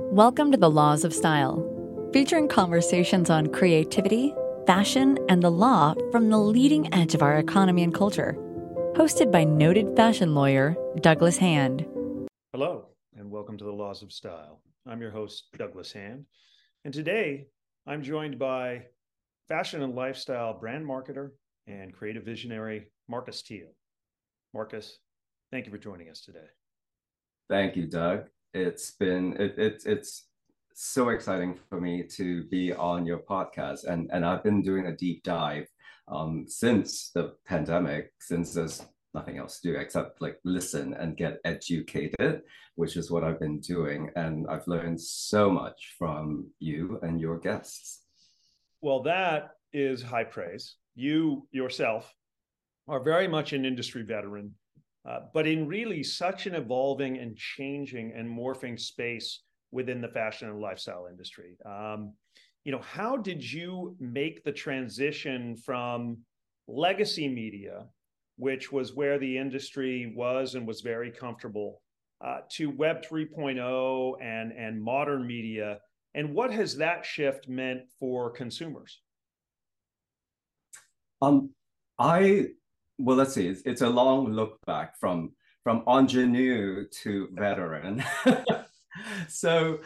Welcome to the Laws of Style, featuring conversations on creativity, fashion, and the law from the leading edge of our economy and culture. Hosted by noted fashion lawyer Douglas Hand. Hello, and welcome to the Laws of Style. I'm your host, Douglas Hand. And today I'm joined by fashion and lifestyle brand marketer and creative visionary Marcus Teo. Marcus, thank you for joining us today. Thank you, Doug. It's been it, it it's so exciting for me to be on your podcast, and and I've been doing a deep dive um, since the pandemic, since there's nothing else to do except like listen and get educated, which is what I've been doing, and I've learned so much from you and your guests. Well, that is high praise. You yourself are very much an industry veteran uh, but in really such an evolving and changing and morphing space within the fashion and lifestyle industry. Um, you know, how did you make the transition from legacy media, which was where the industry was and was very comfortable, uh, to Web 3.0 and and modern media? And what has that shift meant for consumers? Um, I well, let's see. It's, it's a long look back from from ingenue to veteran. so,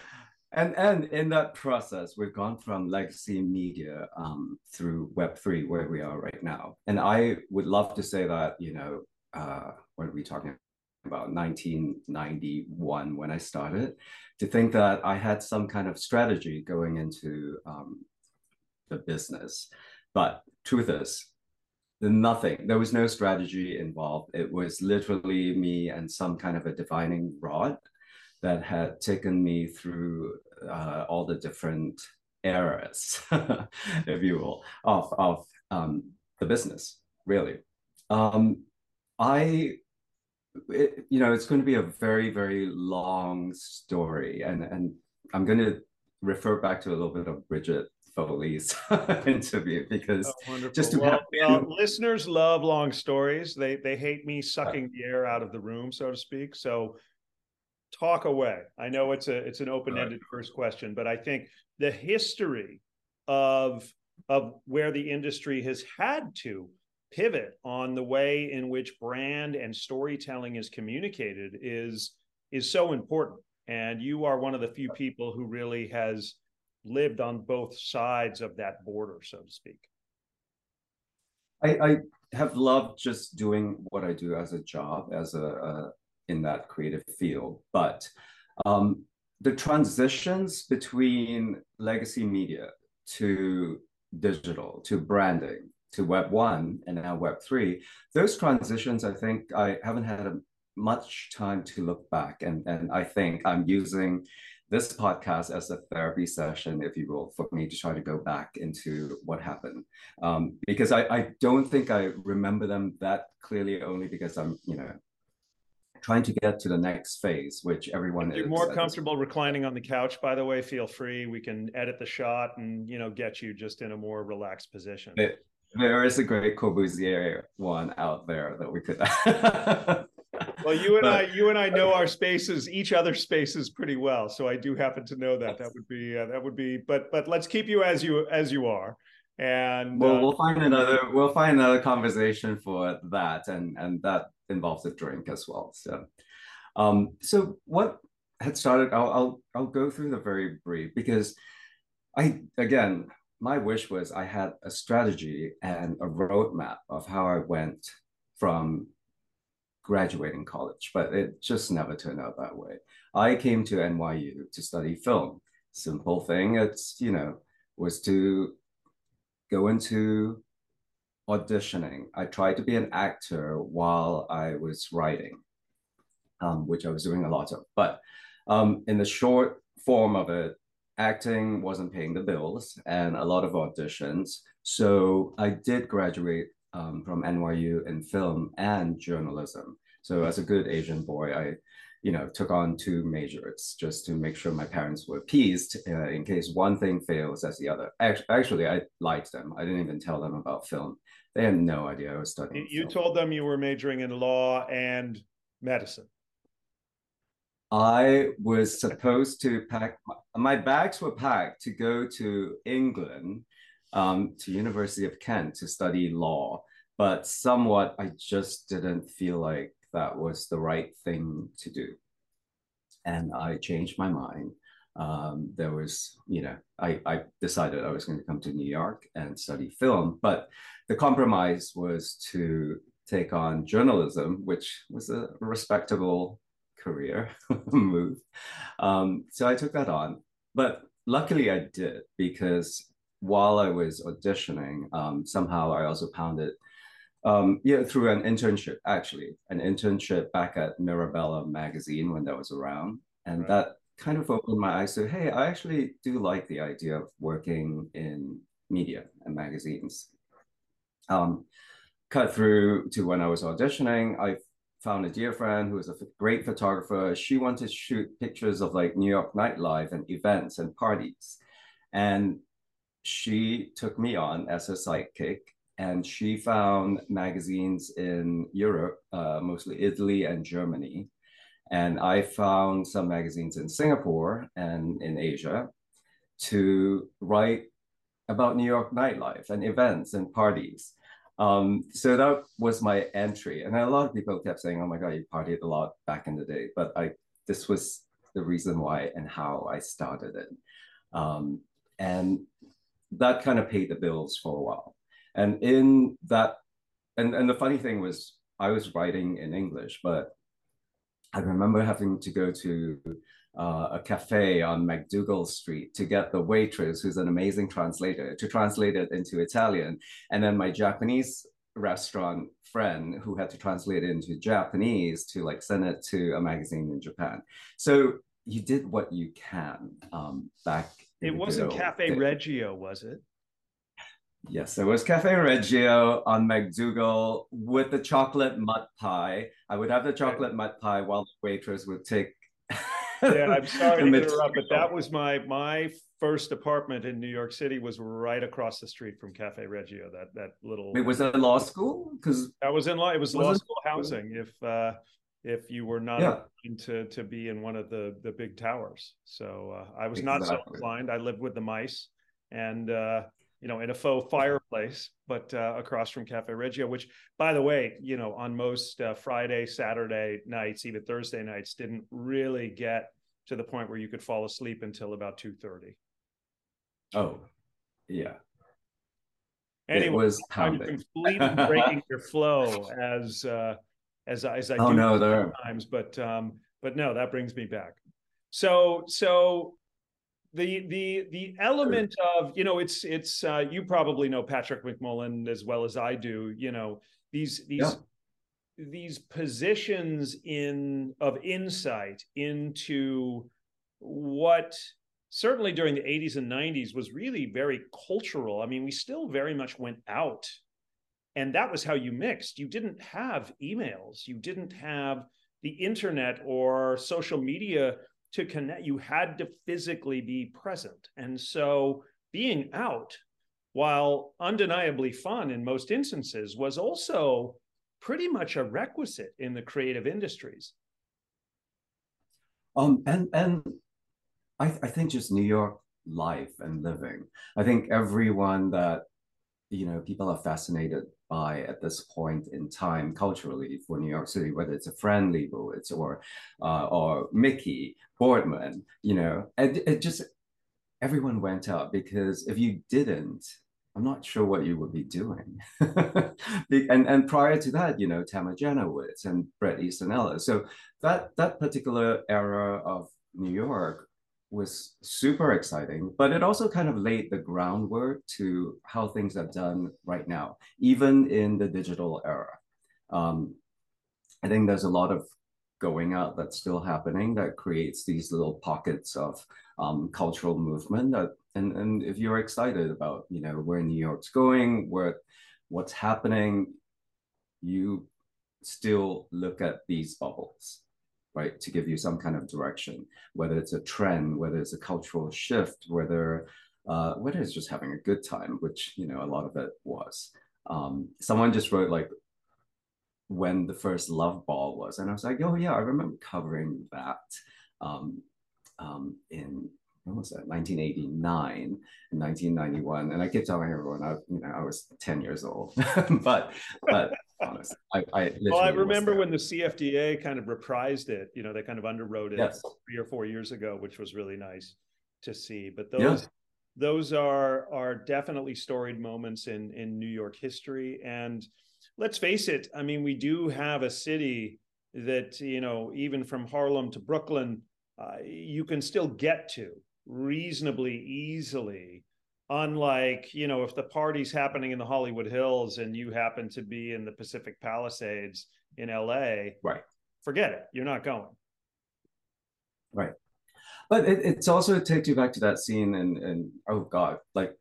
and and in that process, we've gone from legacy media um, through Web three, where we are right now. And I would love to say that you know, uh, what are we talking about? 1991 when I started, to think that I had some kind of strategy going into um, the business. But truth is, nothing. There was no strategy involved. It was literally me and some kind of a divining rod that had taken me through uh, all the different eras, if you will, of of um, the business. Really, um, I. It, you know, it's going to be a very, very long story, and and I'm going to refer back to a little bit of Bridget Foley's interview because oh, just to well, have well, listeners love long stories. They they hate me uh-huh. sucking the air out of the room, so to speak. So talk away. I know it's a it's an open-ended right. first question, but I think the history of of where the industry has had to pivot on the way in which brand and storytelling is communicated is is so important and you are one of the few people who really has lived on both sides of that border, so to speak? I, I have loved just doing what I do as a job, as a in that creative field. But um, the transitions between legacy media to digital to branding to Web one and now Web three, those transitions, I think I haven't had a, much time to look back, and and I think I'm using this podcast as a therapy session, if you will, for me to try to go back into what happened. Um, because I, I don't think I remember them that clearly only because I'm, you know, trying to get to the next phase, which everyone if you're is. more comfortable reclining on the couch, by the way, feel free. We can edit the shot and, you know, get you just in a more relaxed position. It, there is a great Corbusier one out there that we could well, you and but, I, you and I know our spaces, each other's spaces pretty well. So I do happen to know that. That would be uh, that would be. But but let's keep you as you as you are. And well, uh, we'll find another we'll find another conversation for that, and and that involves a drink as well. So, um, so what had started? I'll I'll I'll go through the very brief because I again my wish was I had a strategy and a roadmap of how I went from graduating college, but it just never turned out that way. I came to NYU to study film. Simple thing. It's, you know, was to go into auditioning. I tried to be an actor while I was writing, um, which I was doing a lot of. But um, in the short form of it, acting wasn't paying the bills and a lot of auditions. So I did graduate um, from NYU in film and journalism. So as a good Asian boy, I, you know, took on two majors just to make sure my parents were appeased uh, in case one thing fails as the other. Actually, I lied to them. I didn't even tell them about film. They had no idea I was studying. You film. told them you were majoring in law and medicine. I was supposed to pack my bags were packed to go to England, um, to University of Kent to study law, but somewhat I just didn't feel like that was the right thing to do, and I changed my mind. Um, there was, you know, I, I decided I was going to come to New York and study film, but the compromise was to take on journalism, which was a respectable career move. Um, so I took that on. But luckily I did because while I was auditioning, um, somehow I also found it um, yeah, through an internship, actually, an internship back at Mirabella magazine when that was around. And right. that kind of opened my eyes to, hey, I actually do like the idea of working in media and magazines. Um, cut through to when I was auditioning, I found a dear friend who was a great photographer. She wanted to shoot pictures of like New York nightlife and events and parties. And she took me on as a sidekick and she found magazines in Europe, uh, mostly Italy and Germany. And I found some magazines in Singapore and in Asia to write about New York nightlife and events and parties. Um, so that was my entry. And a lot of people kept saying, oh my God, you partied a lot back in the day. But I this was the reason why and how I started it. Um, and that kind of paid the bills for a while. And in that, and, and the funny thing was I was writing in English, but I remember having to go to uh, a cafe on MacDougal Street to get the waitress, who's an amazing translator, to translate it into Italian. And then my Japanese restaurant friend who had to translate it into Japanese to like send it to a magazine in Japan. So you did what you can um, back. It wasn't Cafe day. Reggio, was it? Yes, it was Cafe Reggio on MacDougal with the chocolate mud pie. I would have the chocolate mud pie while the waitress would take yeah, I'm sorry to interrupt, but that was my my first apartment in New York City was right across the street from Cafe Reggio. That that little. Wait, was that law school? Because that was in law. It was law school housing. If uh, if you were not yeah. to to be in one of the the big towers, so uh, I was exactly. not so inclined. I lived with the mice, and uh, you know, in a faux fireplace, but uh, across from Cafe Reggio, which, by the way, you know, on most uh, Friday, Saturday nights, even Thursday nights, didn't really get to the point where you could fall asleep until about two thirty. Oh, yeah. Anyway, it was I'm completely breaking your flow as uh, as as I oh, do no, there times, but um, but no, that brings me back. So so the the the element of you know it's it's uh, you probably know Patrick McMullen as well as I do. You know these these yeah. these positions in of insight into what certainly during the 80s and 90s was really very cultural. I mean, we still very much went out, and that was how you mixed. You didn't have emails. You didn't have the internet or social media to connect, you had to physically be present. And so being out, while undeniably fun in most instances, was also pretty much a requisite in the creative industries. Um, and and I, I think just New York life and living. I think everyone that you know people are fascinated by at this point in time culturally for New York City, whether it's a Fran Lebowitz or uh, or Mickey Boardman, you know, it, it just everyone went out because if you didn't, I'm not sure what you would be doing. and and prior to that, you know, Tama Janowitz and Bret Easton Ellis. So that that particular era of New York was super exciting, but it also kind of laid the groundwork to how things are done right now, even in the digital era. Um, I think there's a lot of going out that's still happening that creates these little pockets of um, cultural movement. That, and, and if you're excited about, you know, where New York's going, where what's happening, you still look at these bubbles right, to give you some kind of direction, whether it's a trend, whether it's a cultural shift, whether uh, whether it's just having a good time, which you know a lot of it was. Um, someone just wrote like when the first Love Ball was, and I was like, oh yeah, I remember covering that. um, um, in when was that 1989 and 1991 and i keep telling everyone i you know i was 10 years old but but honestly i, I well i remember when the cfda kind of reprised it you know they kind of underwrote it yes. three or four years ago which was really nice to see but those yeah. those are are definitely storied moments in in new york history and let's face it i mean we do have a city that you know even from harlem to brooklyn uh, you can still get to reasonably easily unlike you know if the party's happening in the hollywood hills and you happen to be in the pacific palisades in la right. forget it. You're not going. Right. But it, it's also it takes you back to that scene and and oh god like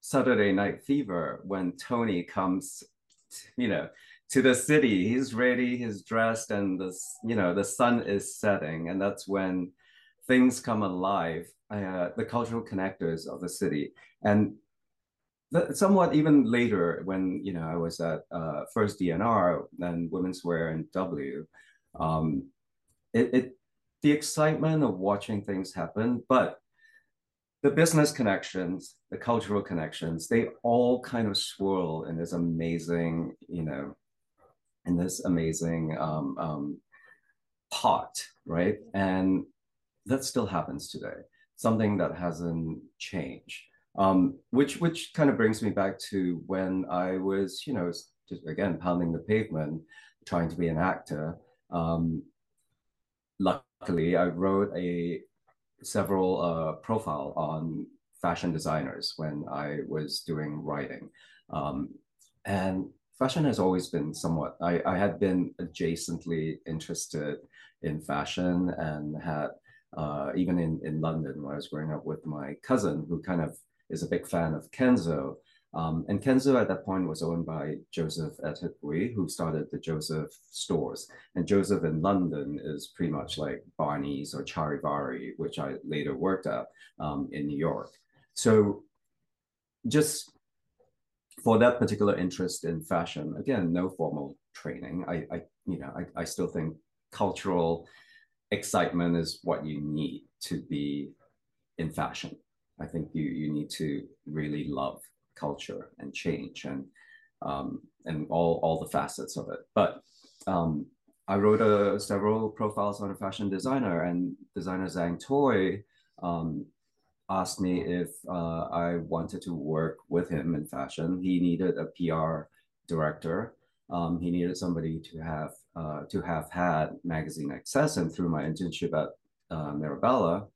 saturday night fever when tony comes you know to the city. He's ready he's dressed and the you know the sun is setting. And that's when things come alive uh, the cultural connectors of the city. And the, somewhat even later, when you know I was at uh, first DNR and Women's Wear and W, um, it, it the excitement of watching things happen, but the business connections, the cultural connections, they all kind of swirl in this amazing, you know, in this amazing um, um, pot, right? And that still happens today something that hasn't changed. Um, which which kind of brings me back to when I was, you know, just again pounding the pavement, trying to be an actor. Um, luckily, I wrote a several uh, profile on fashion designers when I was doing writing, um, and fashion has always been somewhat. I, I had been adjacently interested in fashion and had uh, even in, in London when I was growing up with my cousin, who kind of is a big fan of Kenzo. Um, and Kenzo at that point was owned by Joseph Ettedgui, who started the Joseph stores. And Joseph in London is pretty much like Barney's or Charivari, which I later worked at um, in New York. So just for that particular interest in fashion, again, no formal training. I, I you know, I, I still think cultural excitement is what you need to be in fashion. I think you you need to really love culture and change and um, and all all the facets of it. But um, I wrote a, several profiles on a fashion designer, and designer Zang Toi um, asked me if uh, I wanted to work with him in fashion. He needed a PR director. Um, he needed somebody to have uh, to have had magazine access. And through my internship at uh, Mirabella,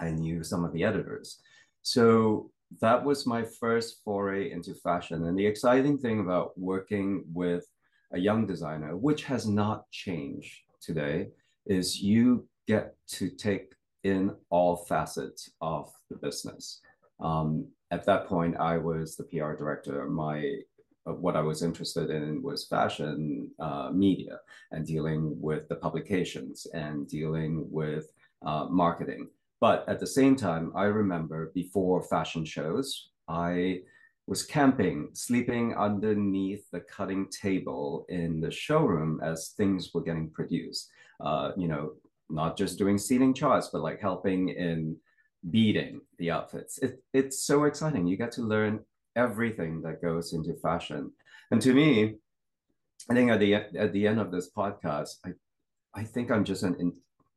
I knew some of the editors. So that was my first foray into fashion. And the exciting thing about working with a young designer, which has not changed today, is you get to take in all facets of the business. Um, at that point, I was the PR director. My what I was interested in was fashion uh, media and dealing with the publications and dealing with uh, marketing. But at the same time, I remember before fashion shows, I was camping, sleeping underneath the cutting table in the showroom as things were getting produced. Uh, you know, not just doing seating charts, but like helping in beading the outfits. It, it's so exciting. You get to learn everything that goes into fashion. And to me, I think at the at the end of this podcast, I I think I'm just an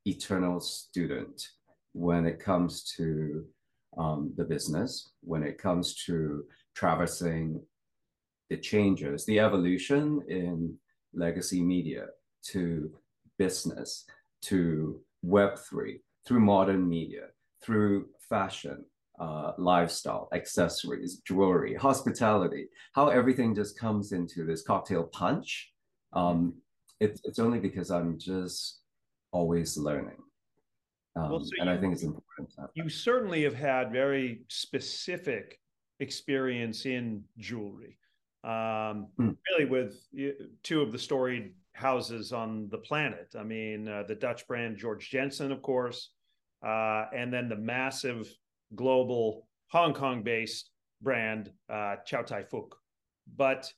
eternal student when it comes to um, the business, when it comes to traversing the changes, the evolution in legacy media to business, to Web3, through modern media, through fashion, uh, lifestyle, accessories, jewelry, hospitality, how everything just comes into this cocktail punch. Um, it, it's only because I'm just always learning. Um, well, so and you, I think it's important. You certainly have had very specific experience in jewelry, um, mm. really with two of the storied houses on the planet. I mean, uh, the Dutch brand Georg Jensen, of course, uh, and then the massive global Hong Kong based brand, uh, Chow Tai Fook. But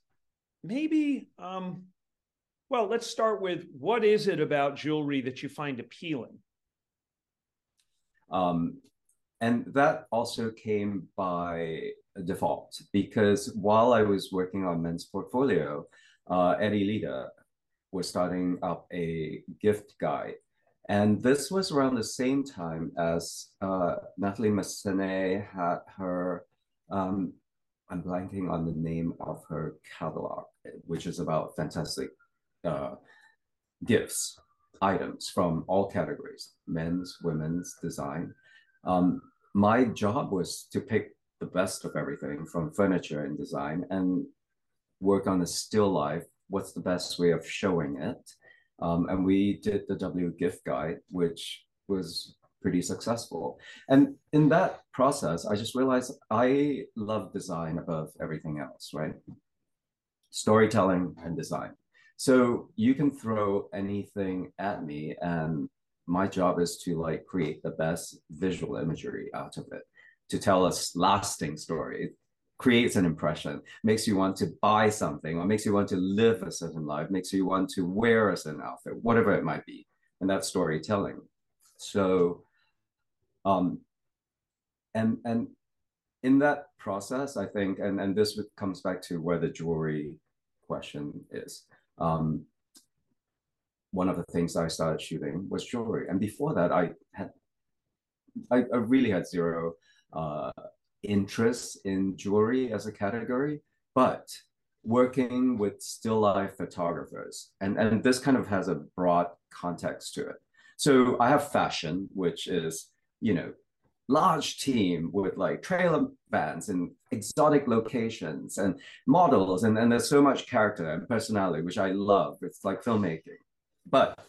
maybe, um, well, let's start with what is it about jewelry that you find appealing? Um, and that also came by default because while I was working on men's portfolio, uh, Eddie Lida was starting up a gift guide. And this was around the same time as uh, Natalie Massenet had her, um, I'm blanking on the name of her catalog, which is about fantastic uh, gifts, items from all categories, men's, women's, design. Um, my job was to pick the best of everything from furniture and design and work on a still life. What's the best way of showing it? Um, and we did the W gift guide, which was pretty successful. And in that process, I just realized I love design above everything else, right? Storytelling and design. So you can throw anything at me, and my job is to like create the best visual imagery out of it to tell a lasting story. Creates an impression, makes you want to buy something, or makes you want to live a certain life, makes you want to wear a certain outfit, whatever it might be. And that's storytelling. So, um, and and in that process, I think, and and this comes back to where the jewelry question is. Um, one of the things I started shooting was jewelry, and before that, I had I, I really had zero uh, interest in jewelry as a category, but working with still life photographers, and and this kind of has a broad context to it. So I have fashion, which is you know large team with like trailer vans and exotic locations and models. And, and there's so much character and personality which i love it's like filmmaking. But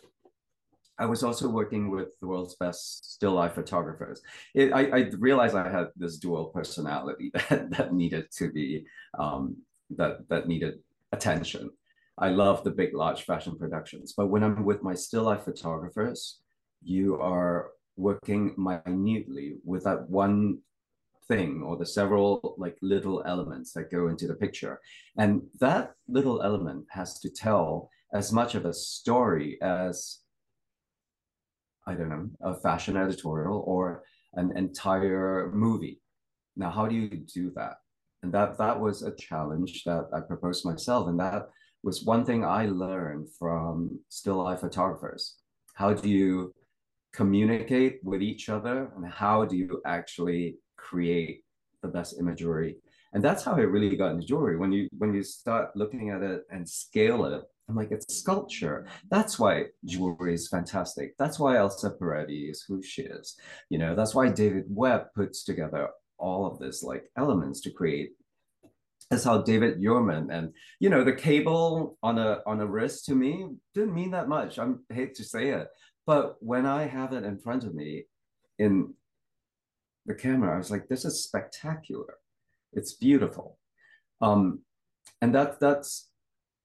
I was also working with the world's best still life photographers. It, I, I, realized I had this dual personality that, that needed to be um, that that needed attention. I love the big, large fashion productions, but when I'm with my still life photographers, you are working minutely with that one thing or the several like little elements that go into the picture, and that little element has to tell as much of a story as I don't know, a fashion editorial or an entire movie. Now, how do you do that? And that that was a challenge that I proposed myself, and that was one thing I learned from still life photographers. How do you communicate with each other, and how do you actually create the best imagery? And that's how I really got into jewelry. When you when you start looking at it and scale it I'm like, it's sculpture. That's why jewelry is fantastic. That's why Elsa Peretti is who she is. You know, that's why David Webb puts together all of this like elements to create. That's how David Yurman and you know the cable on a on a wrist to me didn't mean that much. I hate to say it, but when I have it in front of me in the camera, I was like, this is spectacular. It's beautiful. Um, and that that's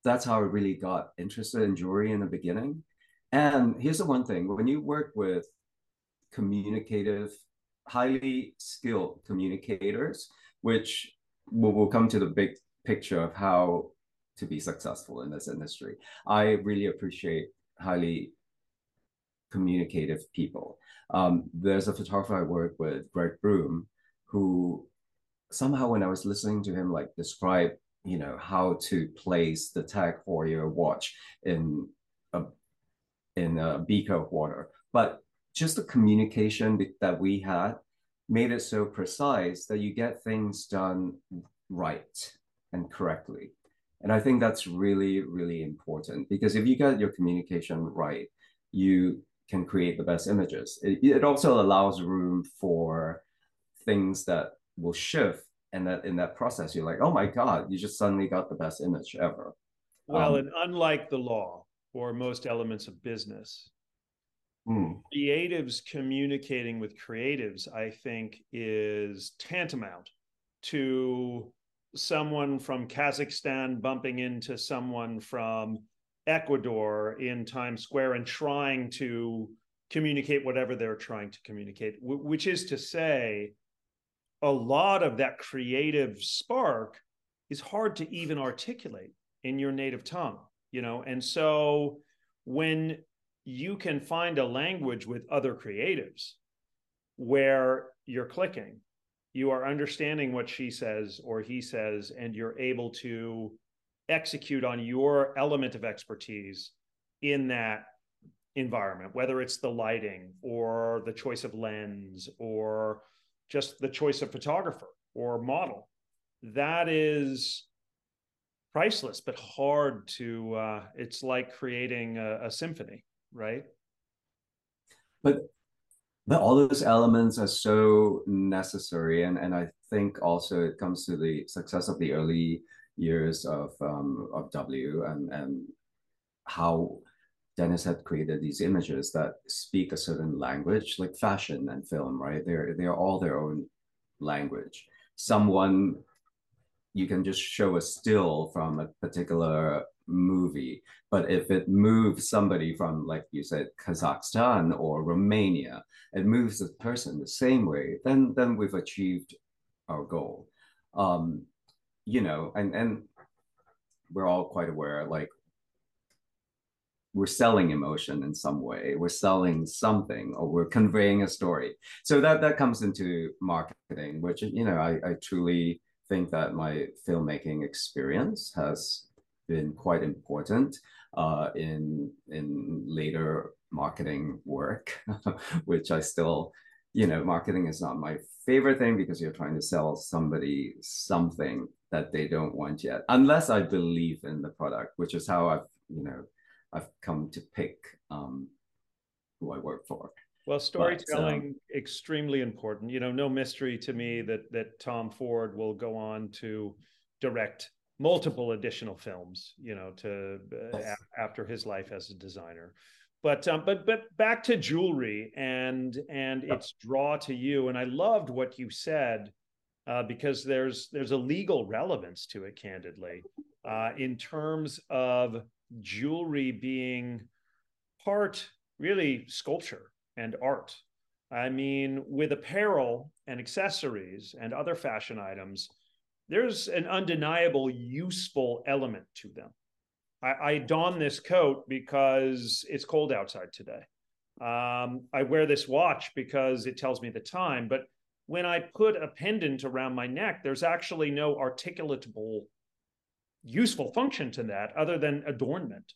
that's how I really got interested in jewelry in the beginning. And here's the one thing when you work with communicative, highly skilled communicators, which will, will come to the big picture of how to be successful in this industry. I really appreciate highly communicative people. Um, there's a photographer I work with, Greg Broom, who somehow when I was listening to him like describe you know how to place the tag for your watch in a in a beaker of water. But just the communication that we had made it so precise that you get things done right and correctly. And i think that's really really important because if you get your communication right you can create the best images. It, it also allows room for things that will shift and that in that process you're like oh my god you just suddenly got the best image ever well um, and unlike the law or most elements of business hmm. creatives communicating with creatives i think is tantamount to someone from kazakhstan bumping into someone from ecuador in times square and trying to communicate whatever they're trying to communicate which is to say a lot of that creative spark is hard to even articulate in your native tongue you know? And so when you can find a language with other creatives where you're clicking you are understanding what she says or he says and you're able to execute on your element of expertise in that environment whether it's the lighting or the choice of lens or just the choice of photographer or model. That is priceless but hard to uh, it's like creating a, a symphony right? But but all those elements are so necessary and and i think also it comes to the success of the early years of um, of w and and how dennis had created these images that speak a certain language like fashion and film right they're they're all their own language someone you can just show a still from a particular movie. But if it moves somebody from, like you said, Kazakhstan or Romania, it moves the person the same way, then then we've achieved our goal. Um, you know, and and we're all quite aware, like we're selling emotion in some way we're selling something or we're conveying a story. So that that comes into marketing which you know i, I truly think that my filmmaking experience has been quite important uh, in in later marketing work, which I still, you know, marketing is not my favorite thing because you're trying to sell somebody something that they don't want yet, unless I believe in the product, which is how I've, you know, I've come to pick um, who I work for. Well, storytelling but, um, extremely important. You know, no mystery to me that that Tom Ford will go on to direct multiple additional films, you know, to uh, yes. a- after his life as a designer. But um, but but back to jewelry and and its draw to you. And I loved what you said uh, because there's there's a legal relevance to it, candidly, uh, in terms of jewelry being part really sculpture and art. I mean, with apparel and accessories and other fashion items, there's an undeniable useful element to them. I, I don this coat because it's cold outside today. Um, I wear this watch because it tells me the time. But when I put a pendant around my neck, there's actually no articulatable useful function to that other than adornment.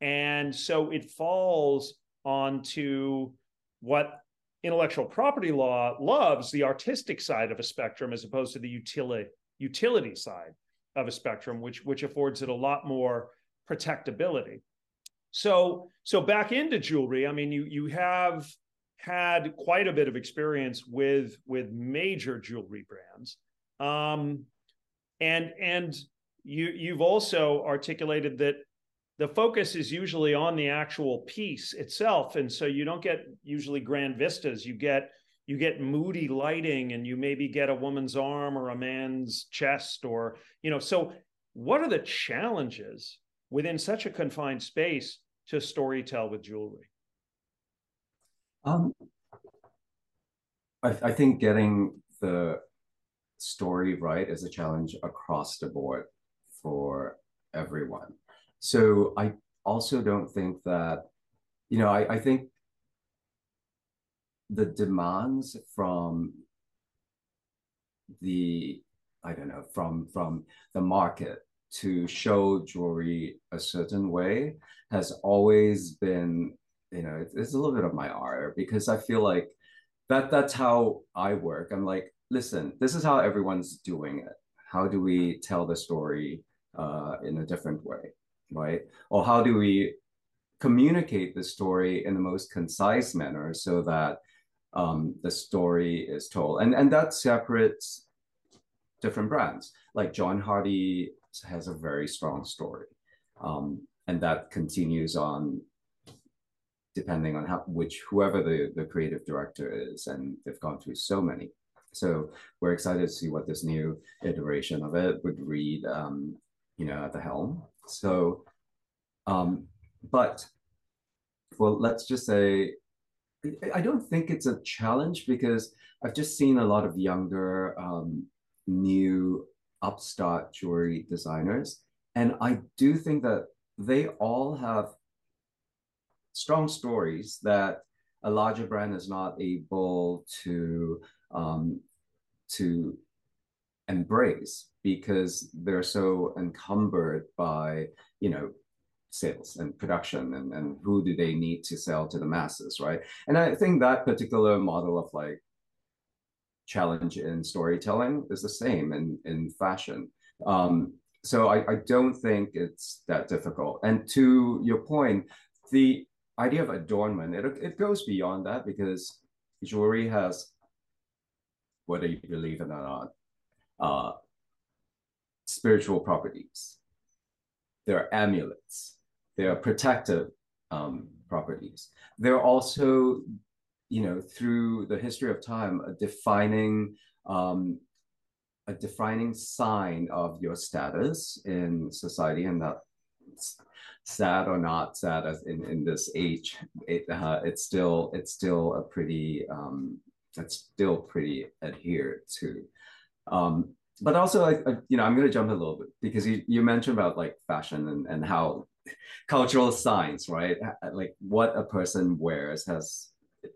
And so it falls onto what intellectual property law loves the artistic side of a spectrum as opposed to the utility utility side of a spectrum, which which affords it a lot more protectability. So so back into jewelry, I mean, you you have had quite a bit of experience with with major jewelry brands, um, and and you you've also articulated that the focus is usually on the actual piece itself, and so you don't get usually grand vistas. You get you get moody lighting and you maybe get a woman's arm or a man's chest or you know so what are the challenges within such a confined space to story tell with jewelry? Um, I, I think getting the story right is a challenge across the board for everyone so i also don't think that you know i, I think the demands from the I don't know from from the market to show jewelry a certain way has always been you know it's, it's a little bit of my art because I feel like that that's how I work. I'm like, listen, this is how everyone's doing it. How do we tell the story uh, in a different way, right? Or how do we communicate the story in the most concise manner so that um, the story is told. And, and that separates different brands. Like John Hardy has a very strong story. Um, and that continues on depending on how which whoever the, the creative director is. And they've gone through so many. So we're excited to see what this new iteration of it would read, um, you know, at the helm. So, um, but well, let's just say I don't think it's a challenge because I've just seen a lot of younger, um, new upstart jewelry designers. And I do think that they all have strong stories that a larger brand is not able to um, to embrace because they're so encumbered by you know sales and production and, and who do they need to sell to the masses right? And i think that particular model of like challenge in storytelling is the same in in fashion. Um, so I, I don't think it's that difficult. And to your point the idea of adornment it, it goes beyond that because jewelry has whether you believe it or not uh, spiritual properties. There are amulets. There are protective um, properties. There are also you know through the history of time a defining um, a defining sign of your status in society and that sad or not sad as in, in this age it, uh, it's still it's still a pretty um, it's still pretty adhered to um, but also I, you know i'm going to jump a little bit because you, you mentioned about like fashion and, and how cultural signs right like what a person wears has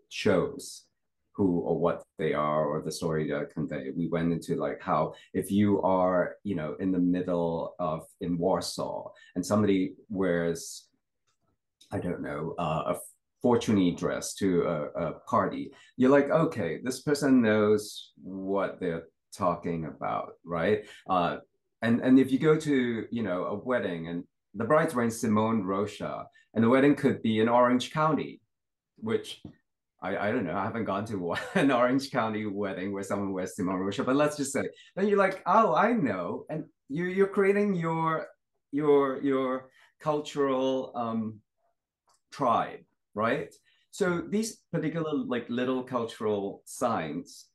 shows who or what they are or the story to convey. We went into like how if you are, you know, in the middle of in Warsaw and somebody wears, I don't know, uh, a Fortuny dress to a, a party, you're like, okay, this person knows what they're talking about, right? Uh, and and if you go to you know a wedding and the bride's wearing Simone Rocha, and the wedding could be in Orange County, which I, I don't know. I haven't gone to an Orange County wedding where someone wears Simone Rocha, but let's just say then you're like, oh, I know, and you you're creating your your your cultural um, tribe, right? So these particular like little cultural signs,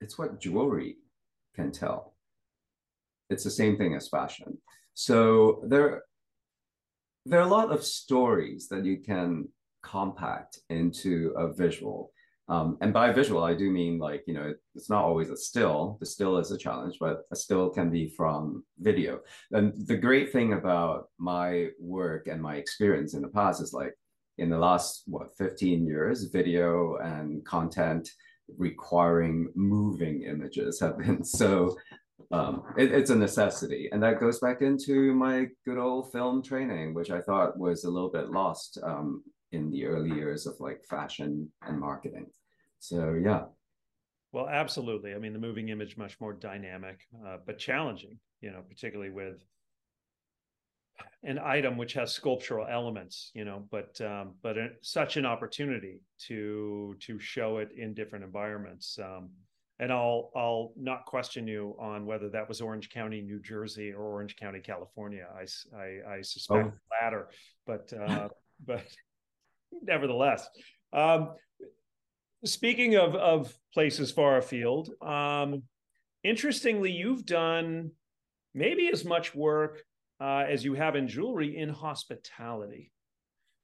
it's what jewelry can tell. It's the same thing as fashion. So there there are a lot of stories that you can compact into a visual. Um, and by visual, I do mean like, you know, it's not always a still. The still is a challenge, but a still can be from video. And the great thing about my work and my experience in the past is like in the last, what, 15 years, video and content requiring moving images have been so um, it, it's a necessity. And that goes back into my good old film training, which I thought was a little bit lost um, in the early years of like fashion and marketing. So yeah. Well, absolutely. I mean, the moving image much more dynamic, uh, but challenging. You know, particularly with an item which has sculptural elements. You know, but um, but such an opportunity to to show it in different environments. Um, and I'll I'll not question you on whether that was Orange County, New Jersey, or Orange County, California. I I, I suspect oh. the latter, but uh, but nevertheless. Um, speaking of of places far afield, um, interestingly, you've done maybe as much work uh, as you have in jewelry in hospitality.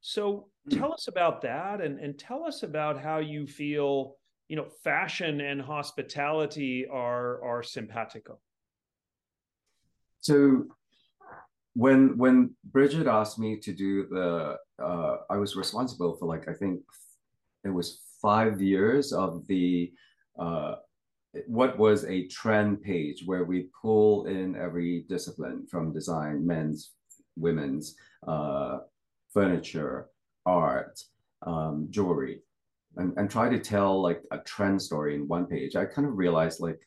So hmm. tell us about that, and and tell us about how you feel. You know, fashion and hospitality are are simpatico. So when when Bridget asked me to do the, uh, I was responsible for like I think it was five years of the uh, what was a trend page where we pull in every discipline from design, men's, women's, uh, furniture, art, um, jewelry, and, and try to tell like a trend story in one page. I kind of realized like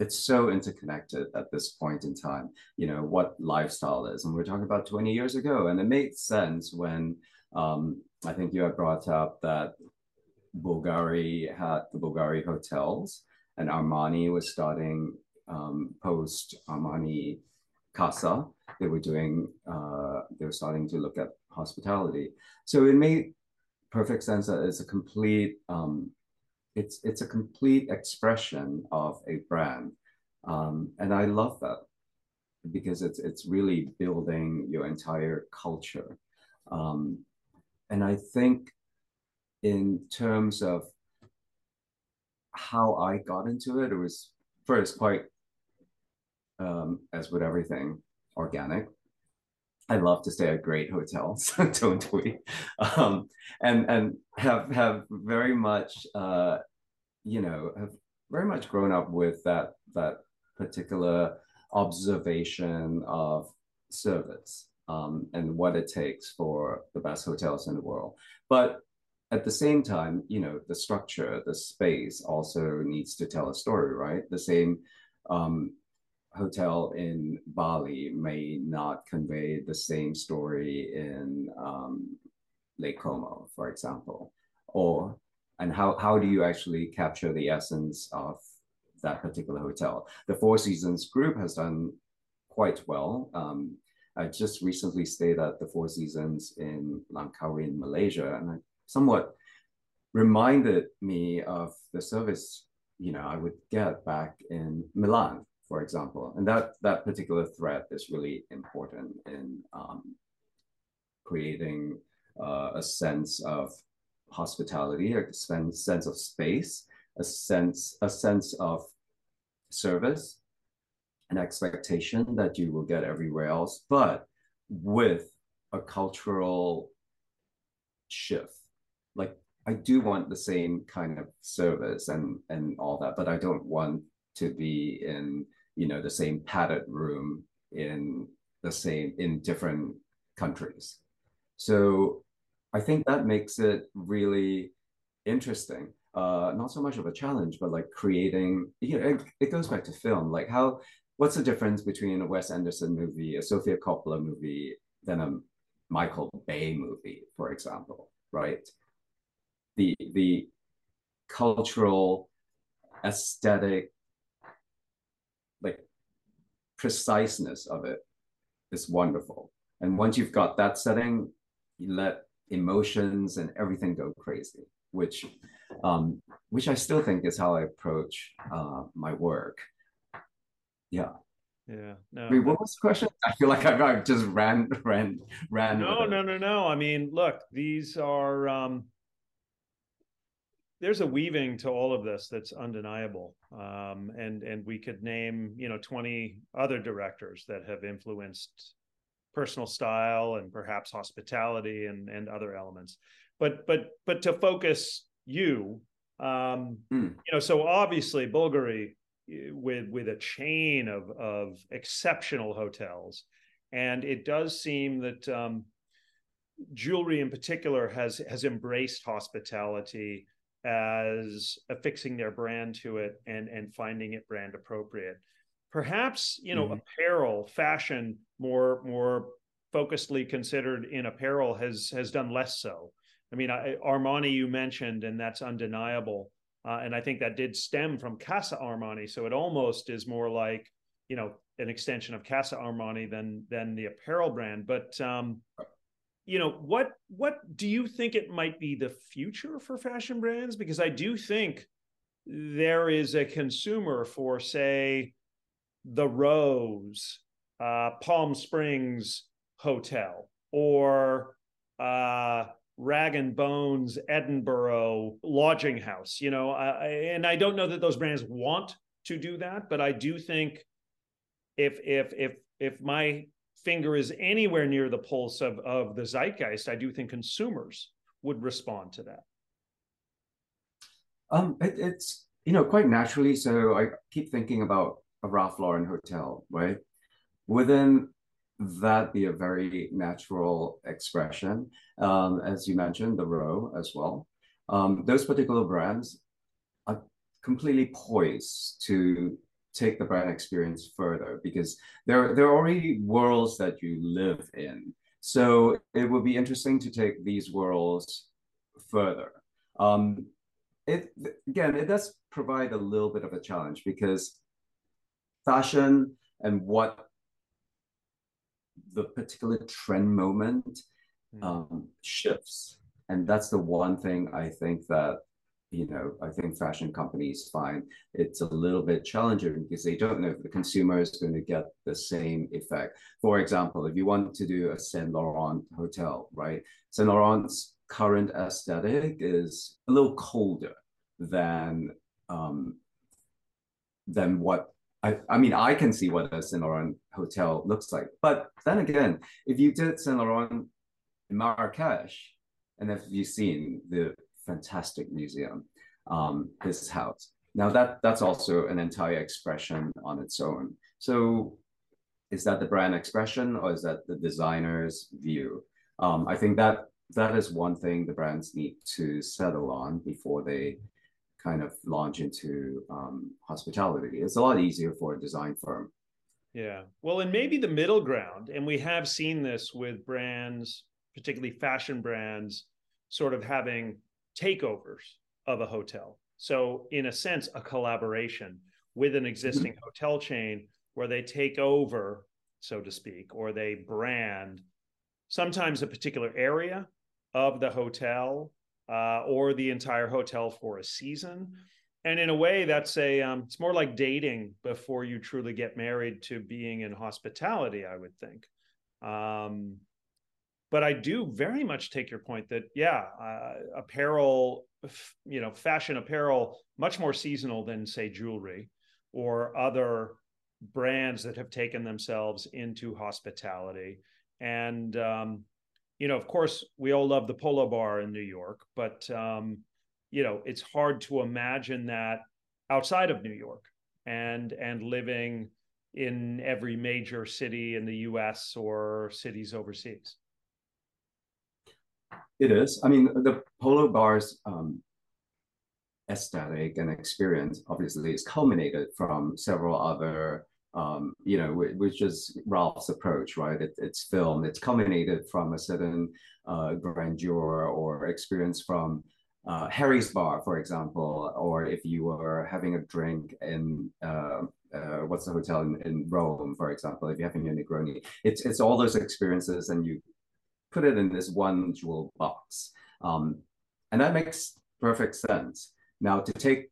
it's so interconnected at this point in time you know what lifestyle is and we're talking about 20 years ago and it made sense when um, i think you had brought up that bulgari had the bulgari hotels and armani was starting um, post armani casa. They were doing uh, they were starting to look at hospitality. So it made perfect sense that it's a complete um, it's it's a complete expression of a brand. Um, and i love that because it's it's really building your entire culture. Um, and i think in terms of how i got into it it was first quite um, as with everything organic I love to stay at great hotels, don't we? Um, and and have have very much, uh, you know, have very much grown up with that that particular observation of service um, and what it takes for the best hotels in the world. But at the same time, you know, the structure, the space also needs to tell a story, right? The same um, hotel in Bali may not convey the same story in um, Lake Como, for example, or and how how do you actually capture the essence of that particular hotel? The Four Seasons group has done quite well. Um, I just recently stayed at the Four Seasons in Langkawi in Malaysia, and I somewhat reminded me of the service you know I would get back in Milan for example. And that, that particular thread is really important in um, creating uh, a sense of hospitality, a sense, sense of space, a sense, a sense of service, an expectation that you will get everywhere else, but with a cultural shift. I do want the same kind of service and and all that, but I don't want to be in you know the same padded room in the same in different countries. So i think that makes it really interesting. Uh not so much of a challenge but like creating you know it, it goes back to film. Like how what's the difference between a wes anderson movie a sofia coppola movie than a michael bay movie for example right the the cultural aesthetic like preciseness of it is wonderful. And once you've got that setting, you let emotions and everything go crazy, which um, which I still think is how I approach uh, my work. Yeah. Yeah. No. I mean, what was the question? I feel like I've, I've just ran, ran, ran. No, no, no, no. I mean, look, these are um, there's a weaving to all of this that's undeniable. Um, and and we could name you know 20 other directors that have influenced personal style and perhaps hospitality and and other elements. But but but to focus you um, mm. you know so obviously bulgari eh, with with a chain of of exceptional hotels. And it does seem that um, jewelry in particular has has embraced hospitality as affixing their brand to it and and finding it brand appropriate. Perhaps you know mm-hmm. apparel fashion more more focusedly considered in apparel has has done less so. I mean I, armani you mentioned and that's undeniable uh, and i think that did stem from casa armani so it almost is more like you know an extension of casa armani than than the apparel brand but um you know what what do you think it might be the future for fashion brands? Because i do think there is a consumer for say the rose uh, palm springs hotel or uh, rag and bones edinburgh lodging house you know I, and i don't know that those brands want to do that but i do think if if if if my finger is anywhere near the pulse of, of the zeitgeist, I do think consumers would respond to that. Um, it, it's you know quite naturally. So I keep thinking about a Ralph Lauren hotel, right? Wouldn't that be a very natural expression? Um, as you mentioned, the row as well. Um, those particular brands are completely poised to take the brand experience further because there, there are already worlds that you live in. So it would be interesting to take these worlds further. Um, it again, it does provide a little bit of a challenge because fashion and what the particular trend moment hmm. um, shifts, and that's the one thing I think that you know, I think fashion companies find it's a little bit challenging because they don't know if the consumer is going to get the same effect. For example, if you want to do a Saint Laurent hotel, right? Saint Laurent's current aesthetic is a little colder than um, than what I, I mean, I can see what a Saint Laurent hotel looks like. But then again, if you did Saint Laurent in Marrakesh, and if you've seen the fantastic museum, um, this house, now that that's also an entire expression on its own. So is that the brand expression or is that the designer's view? Um, I think that that is one thing the brands need to settle on before they kind of launch into um, hospitality. It's a lot easier for a design firm. Yeah. Well, and maybe the middle ground, and we have seen this with brands, particularly fashion brands, sort of having takeovers of a hotel. So, in a sense, a collaboration with an existing mm-hmm. hotel chain where they take over, so to speak, or they brand sometimes a particular area of the hotel uh, or the entire hotel for a season. And in a way, that's a um, it's more like dating before you truly get married to being in hospitality, I would think. Um, but I do very much take your point that yeah, uh, apparel, you know, fashion apparel, much more seasonal than say jewelry or other brands that have taken themselves into hospitality. And um, you know, of course, we all love the Polo Bar in New York, but um, you know, it's hard to imagine that outside of New York and and living in every major city in the U.S. or cities overseas. It is. I mean, the Polo Bar's um, aesthetic and experience obviously is culminated from several other um, you know, which is Ralph's approach, right? It, it's film, it's culminated from a certain uh, grandeur or experience from uh, Harry's Bar, for example, or if you were having a drink in uh, uh, what's the hotel in, in, Rome, for example, if you're having a Negroni, it's it's all those experiences, and you put it in this one jewel box, um, and that makes perfect sense. Now to take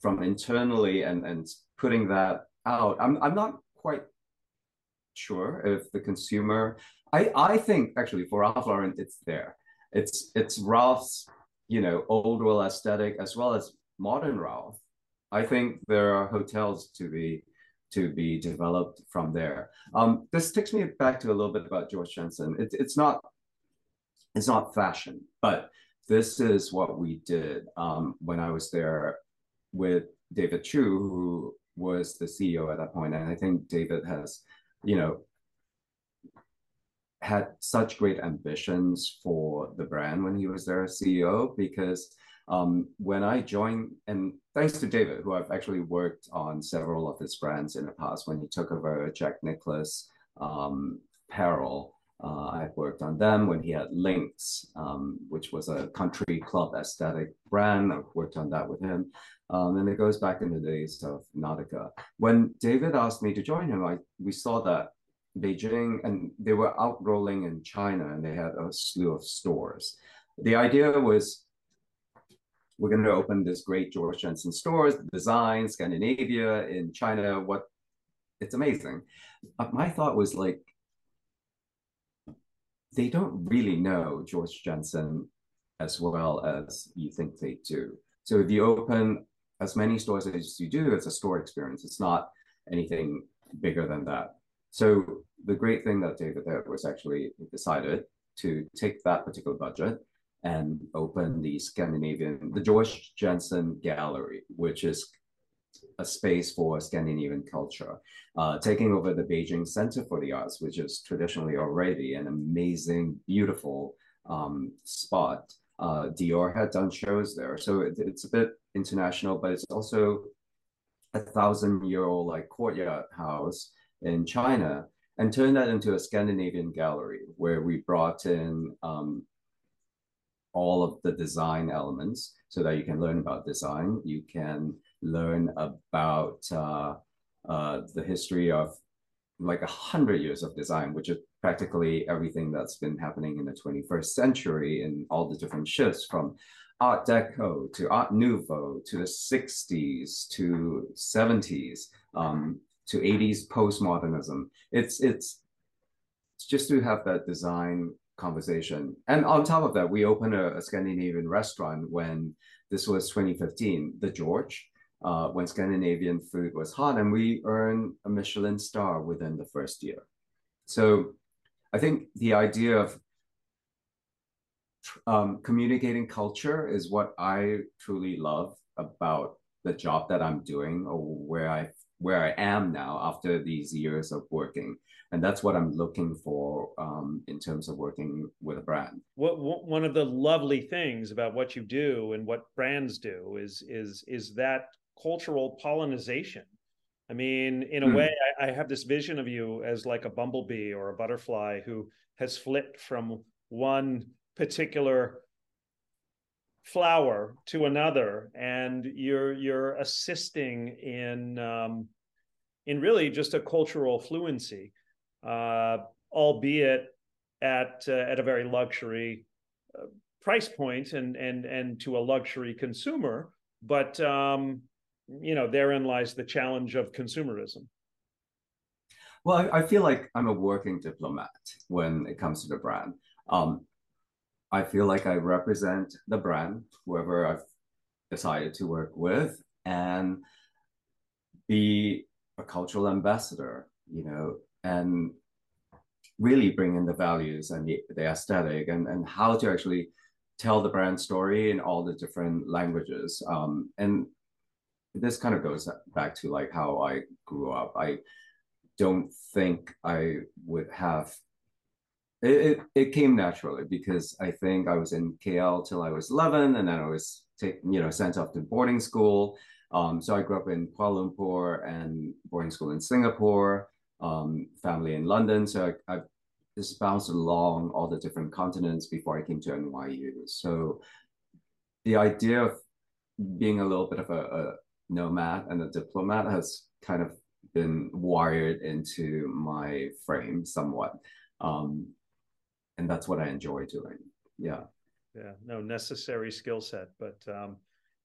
from internally and and putting that out. I'm I'm not quite sure if the consumer. I I think actually for Ralph Lauren it's there. It's it's Ralph's you know old world aesthetic as well as modern Ralph. I think there are hotels to be to be developed from there. Um, this takes me back to a little bit about Georg Jensen. It, it's not it's not fashion, but this is what we did um, when I was there with David Chu, who was the CEO at that point. and I think David has, you know, had such great ambitions for the brand when he was their CEO because um, when I joined, and thanks to David, who I've actually worked on several of his brands in the past, when he took over Jack Nicklaus um, Apparel, uh, I've worked on them when he had Lynx, um, which was a country club aesthetic brand. I've worked on that with him. Um, and it goes back in the days of Nautica. When David asked me to join him, I, we saw that Beijing and they were outrolling in China and they had a slew of stores. The idea was we're going to open this great Georg Jensen stores, design, Scandinavia, in China. What it's amazing. My thought was like, they don't really know Georg Jensen as well as you think they do. So if you open as many stores as you do, it's a store experience. It's not anything bigger than that. So the great thing that David did was actually decided to take that particular budget and open the Scandinavian, the Georg Jensen Gallery, which is a space for Scandinavian culture, uh, taking over the Beijing Center for the Arts, which is traditionally already an amazing, beautiful um, spot. Uh, Dior had done shows there, so it, it's a bit international, but it's also a thousand year old like courtyard house in China and turned that into a Scandinavian gallery where we brought in um, all of the design elements so that you can learn about design. You can learn about uh, uh, the history of like a hundred years of design, which is practically everything that's been happening in the 21st century in all the different shifts from Art Deco to Art Nouveau to the 60s to 70s um, to 80s postmodernism. It's it's it's just to have that design conversation. And on top of that, we opened a, a Scandinavian restaurant when this was 2015, the George. Uh, when Scandinavian food was hot, and we earned a Michelin star within the first year. So I think the idea of um, communicating culture is what I truly love about the job that I'm doing or where I where I am now after these years of working, and that's what I'm looking for um, in terms of working with a brand. What one of the lovely things about what you do and what brands do is is is that cultural pollination. I mean, in a mm. way, I, I have this vision of you as like a bumblebee or a butterfly who has flipped from one particular flower to another and you're you're assisting in um, in really just a cultural fluency uh, albeit at uh, at a very luxury uh, price point and and and to a luxury consumer but um, you know therein lies the challenge of consumerism well I, feel like i'm a working diplomat when it comes to the brand um, I feel like I represent the brand, whoever I've decided to work with, and be a cultural ambassador, you know, and really bring in the values and the, the aesthetic and, and how to actually tell the brand story in all the different languages. Um, and this kind of goes back to like how I grew up. I don't think I would have it, it, it came naturally because I think I was in KL till I was 11 and then I was you know, sent off to boarding school. Um, so I grew up in Kuala Lumpur and boarding school in Singapore, um, family in London. So I, I just bounced along all the different continents before I came to NYU. So the idea of being a little bit of a nomad and a diplomat has kind of been wired into my frame somewhat. Um, and that's what I enjoy doing. Yeah. Yeah. No necessary skill set, but um,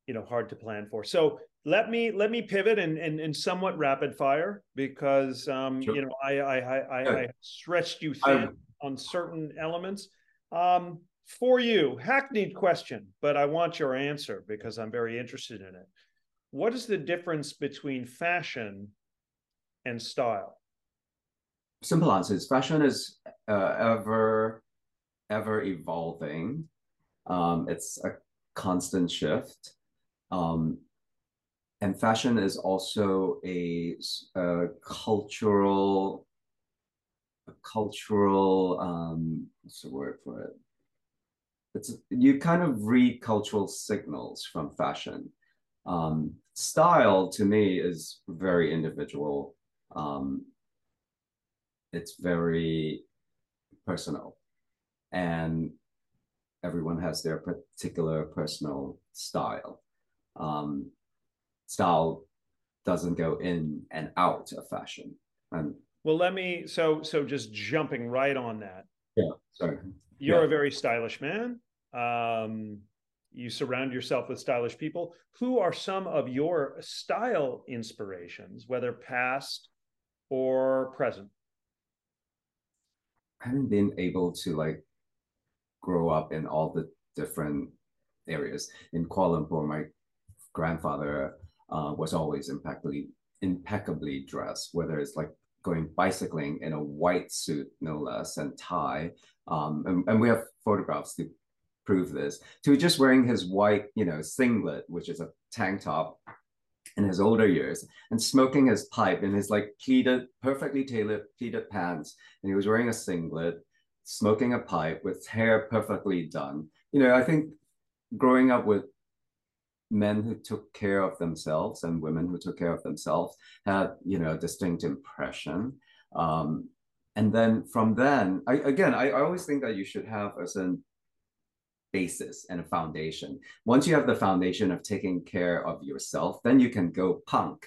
you know, hard to plan for. So let me let me pivot and and, and somewhat rapid fire because um, sure. you know I I I, I, I stretched you thin I, on certain elements. Um, for you, hackneyed question, but I want your answer because I'm very interested in it. What is the difference between fashion and style? Simple answers. Fashion is uh, ever ever evolving. Um, it's a constant shift. Um, and fashion is also a, a cultural, a cultural, um, what's the word for it? It's you kind of read cultural signals from fashion. Um, style to me is very individual. Um, it's very personal and everyone has their particular personal style. Um, style doesn't go in and out of fashion. And well, let me so so just jumping right on that. Yeah, sorry. You're yeah. a very stylish man. Um, you surround yourself with stylish people. Who are some of your style inspirations, whether past or present? I haven't been able to like grow up in all the different areas. In Kuala Lumpur, my grandfather uh, was always impeccably impeccably dressed, whether it's like going bicycling in a white suit, no less, and tie. Um, and, and we have photographs to prove this. To just wearing his white, you know, singlet, which is a tank top in his older years, and smoking his pipe in his like pleated, perfectly tailored pleated pants, and he was wearing a singlet smoking a pipe with hair perfectly done. You know, I think growing up with men who took care of themselves and women who took care of themselves had, you know, a distinct impression. Um, and then from then, I, again, I, I always think that you should have a certain basis and a foundation. Once you have the foundation of taking care of yourself, then you can go punk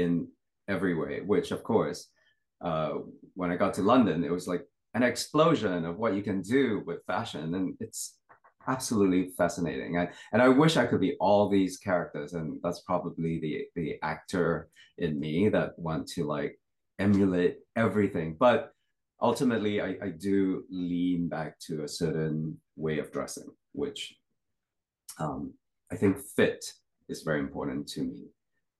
in every way, which of course, uh, when I got to London, it was like an explosion of what you can do with fashion and it's absolutely fascinating. I, and i wish i could be all these characters and that's probably the the actor in me that want to like emulate everything. But ultimately I, I do lean back to a certain way of dressing which um, i think fit is very important to me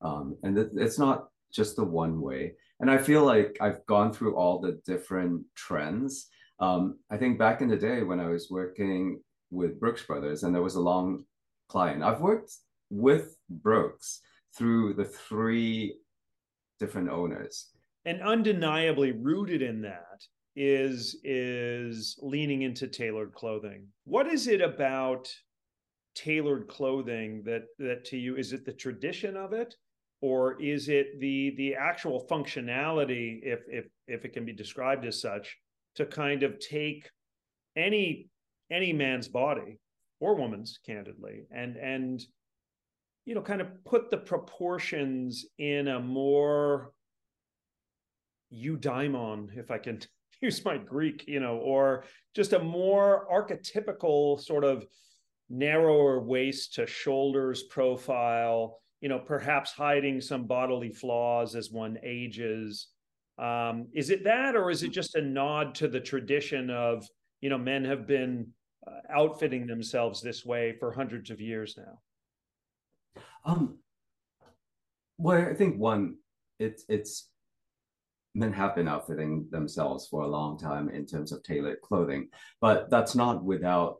um, and it, it's not just the one way. And I feel like I've gone through all the different trends. Um, I think back in the day when I was working with Brooks Brothers, and there was a long client. I've worked with Brooks through the three different owners. And undeniably rooted in that is is leaning into tailored clothing. What is it about tailored clothing that that to you is it the tradition of it or is it the the actual functionality if if if it can be described as such to kind of take any any man's body or woman's candidly and and you know kind of put the proportions in a more eudaimon if i can use my greek you know or just a more archetypical sort of narrower waist to shoulders profile you know perhaps hiding some bodily flaws as one ages. Um, is it that or is it just a nod to the tradition of you know men have been uh, outfitting themselves this way for hundreds of years now? Um well i think one it's it's men have been outfitting themselves for a long time in terms of tailored clothing. But that's not without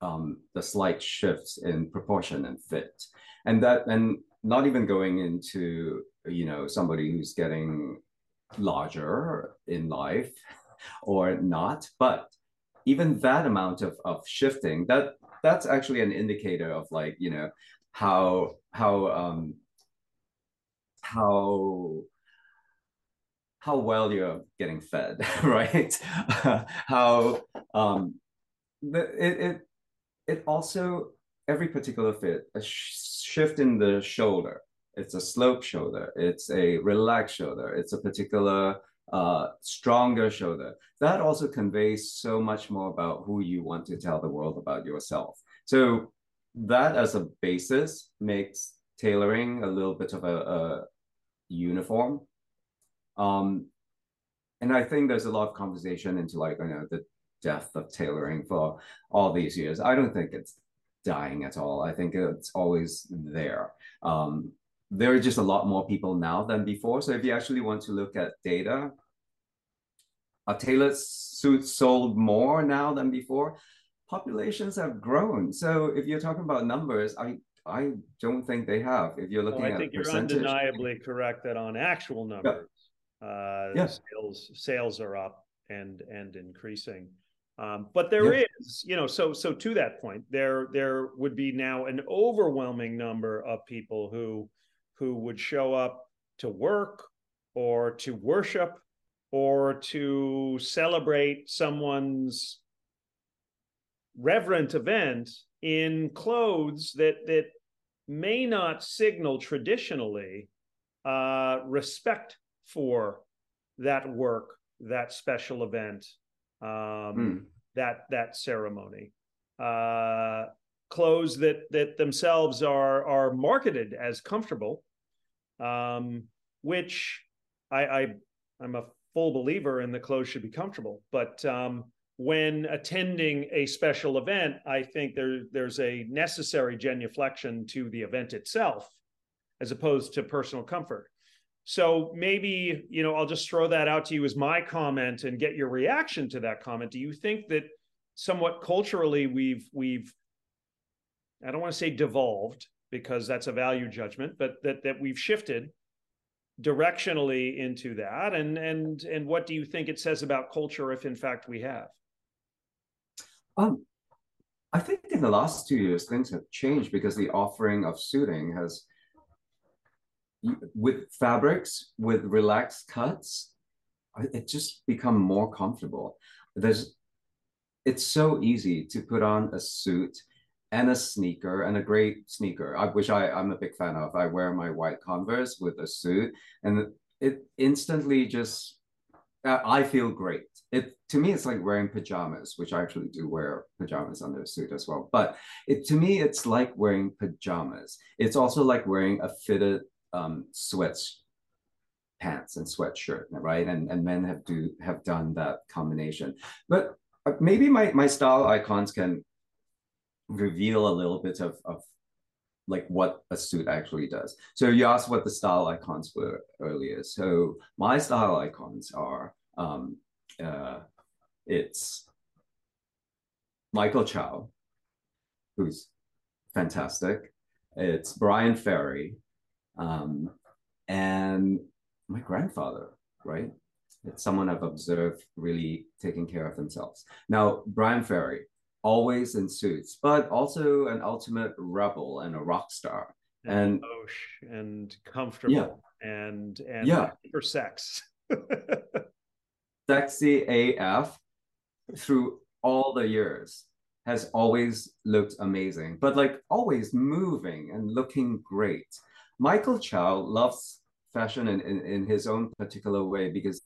um, the slight shifts in proportion and fit. And that and not even going into you know somebody who's getting larger in life or not but even that amount of, of shifting that that's actually an indicator of like you know how how um how how well you're getting fed right how um it, it it also every particular fit a sh- shift in the shoulder it's a slope shoulder it's a relaxed shoulder it's a particular uh, stronger shoulder. That also conveys so much more about who you want to tell the world about yourself. So that as a basis makes tailoring a little bit of a, a uniform. Um, and I think there's a lot of conversation into like, you know, the death of tailoring for all these years. I don't think it's dying at all. I think it's always there. Um, there are just a lot more people now than before. So if you actually want to look at data, a tailored suit sold more now than before. Populations have grown. So if you're talking about numbers, I I don't think they have. If you're looking well, I think you're undeniably correct that on actual numbers. Uh, yeah. sales sales are up and and increasing. Um, but there yeah. is, you know, so so to that point, there there would be now an overwhelming number of people who who would show up to work or to worship or to celebrate someone's reverent event in clothes that that may not signal traditionally uh, respect for that work, that special event, um, mm. that that ceremony. Uh, clothes that that themselves are are marketed as comfortable um, which I, I I'm a full believer in the clothes should be comfortable. But um, when attending a special event, I think there there's a necessary genuflection to the event itself, as opposed to personal comfort. So maybe you know I'll just throw that out to you as my comment and get your reaction to that comment. Do you think that somewhat culturally we've we've I don't want to say devolved because that's a value judgment, but that that we've shifted directionally into that and and and what do you think it says about culture if in fact we have um i think in the last two years things have changed because the offering of suiting has with fabrics with relaxed cuts it just become more comfortable there's it's so easy to put on a suit and a sneaker and a great sneaker, I, which I, I'm a big fan of. I wear my white Converse with a suit, and it instantly just I feel great. It to me, it's like wearing pajamas, which I actually do wear pajamas under a suit as well. But it to me, it's like wearing pajamas. It's also like wearing a fitted um, sweats pants and sweatshirt, right? And and men have do have done that combination. But uh, maybe my my style icons can reveal a little bit of, of like what a suit actually does. So you asked what the style icons were earlier. So my style icons are um, uh, it's Michael Chow, who's fantastic. It's Bryan Ferry, um, and my grandfather, right? It's someone I've observed really taking care of themselves. Now, Bryan Ferry, always in suits, but also an ultimate rebel and a rock star. And, and, and comfortable yeah. and and yeah. for sex. Sexy AF through all the years has always looked amazing, but like always moving and looking great. Michael Chow loves fashion in, in, in his own particular way because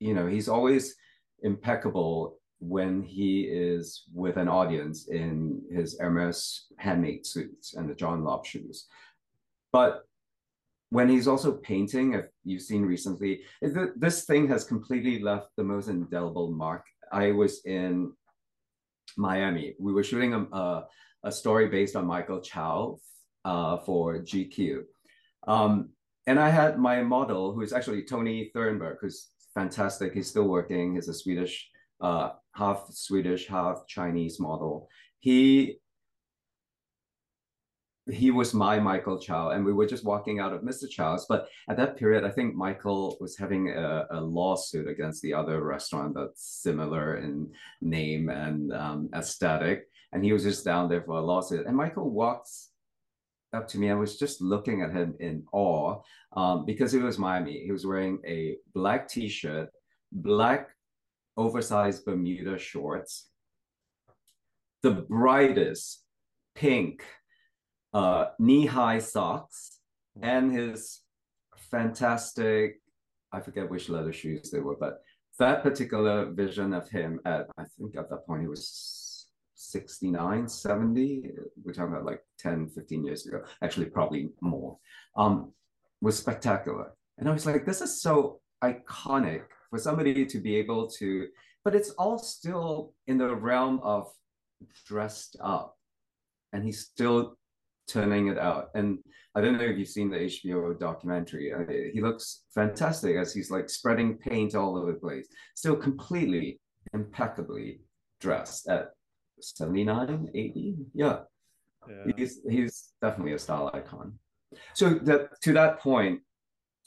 you know he's always impeccable when he is with an audience in his Hermes handmade suits and the John Lobb shoes. But when he's also painting, if you've seen recently, this thing has completely left the most indelible mark. I was in Miami. We were shooting a, a, a story based on Michael Chow uh, for GQ. Um, and I had my model, who is actually Tony Thurnberg, who's fantastic. He's still working. He's a Swedish uh, half Swedish, half Chinese model. He he was my Michael Chow, and we were just walking out of Mr. Chow's. But at that period, I think Michael was having a, a lawsuit against the other restaurant that's similar in name and um, aesthetic, and he was just down there for a lawsuit. And Michael walks up to me. I was just looking at him in awe um, because it was Miami. He was wearing a black T-shirt, black oversized Bermuda shorts, the brightest pink uh, knee-high socks, and his fantastic, I forget which leather shoes they were, but that particular vision of him at, I think at that point he was 69, 70, we're talking about like 10, 15 years ago, actually probably more, um, was spectacular. And I was like, this is so iconic for somebody to be able to, but it's all still in the realm of dressed up. And he's still turning it out. And I don't know if you've seen the HBO documentary. Uh, he looks fantastic as he's like spreading paint all over the place, still completely impeccably dressed at 79, 80. Yeah. yeah. He's he's definitely a style icon. So that to that point,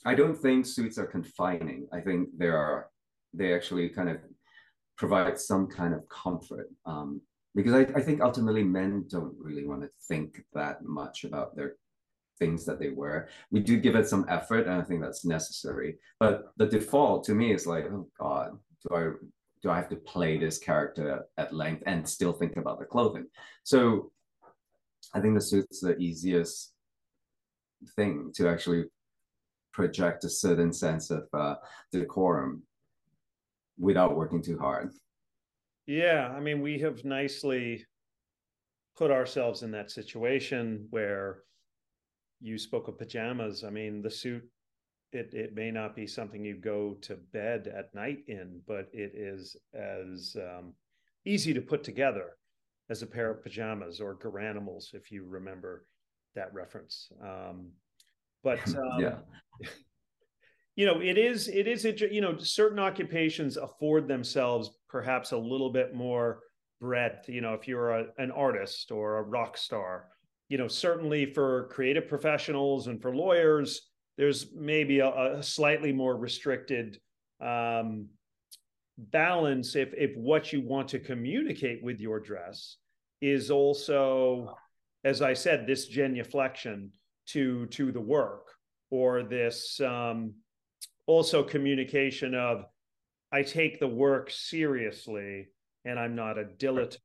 I don't think suits are confining. I think they are they actually kind of provide some kind of comfort. Um, because I, I think ultimately men don't really want to think that much about their things that they wear. We do give it some effort, and I think that's necessary. But the default to me is like, oh God, do I do I have to play this character at length and still think about the clothing? So I think the suit's the easiest thing to actually project a certain sense of uh, decorum without working too hard. Yeah, I mean, we have nicely put ourselves in that situation where you spoke of pajamas. I mean, the suit it it may not be something you go to bed at night in, but it is as um, easy to put together as a pair of pajamas or garanimals, if you remember that reference. Um, but um, yeah. you know it is it is you know certain occupations afford themselves perhaps a little bit more breadth you know if you're a, an artist or a rock star you know certainly for creative professionals and for lawyers there's maybe a, a slightly more restricted um, balance if if what you want to communicate with your dress is also as i said this genuflection to to the work or this um, also communication of I take the work seriously and I'm not a dilettante,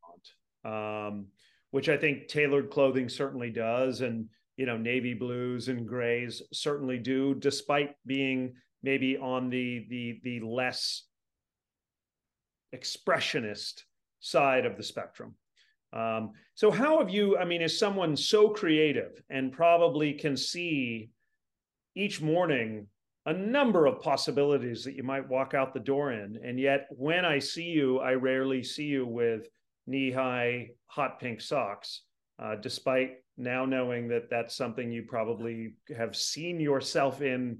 um, which I think tailored clothing certainly does, and you know navy blues and grays certainly do, despite being maybe on the the the less expressionist side of the spectrum. Um, so how have you? I mean, is someone so creative and probably can see each morning a number of possibilities that you might walk out the door in. And yet, when I see you, I rarely see you with knee high hot pink socks. Uh, despite now knowing that that's something you probably have seen yourself in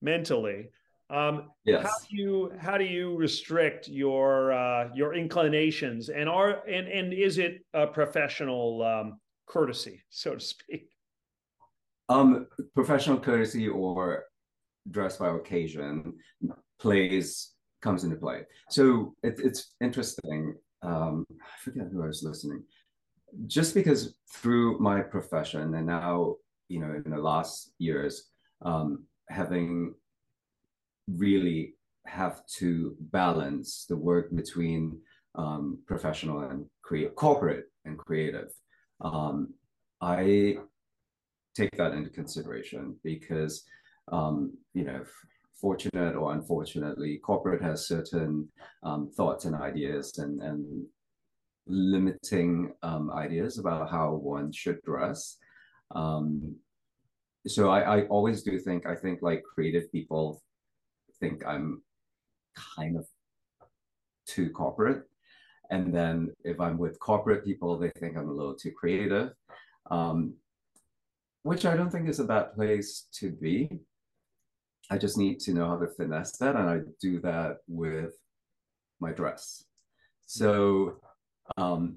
mentally. Um, yes. How do you how do you restrict your uh, your inclinations and are and and is it a professional um, courtesy, so to speak? Um, professional courtesy or dress by occasion plays comes into play. So it, it's interesting. Um, I forget who I was listening. Just because through my profession and now, you know, in the last years, um, having really have to balance the work between um, professional and create corporate and creative. Um, I take that into consideration because um, you know fortunate or unfortunately corporate has certain um, thoughts and ideas and and limiting um, ideas about how one should dress um, so I, I always do think i think like creative people think i'm kind of too corporate and then if i'm with corporate people they think i'm a little too creative um, which I don't think is a bad place to be. I just need to know how to finesse that, and I do that with my dress. So um,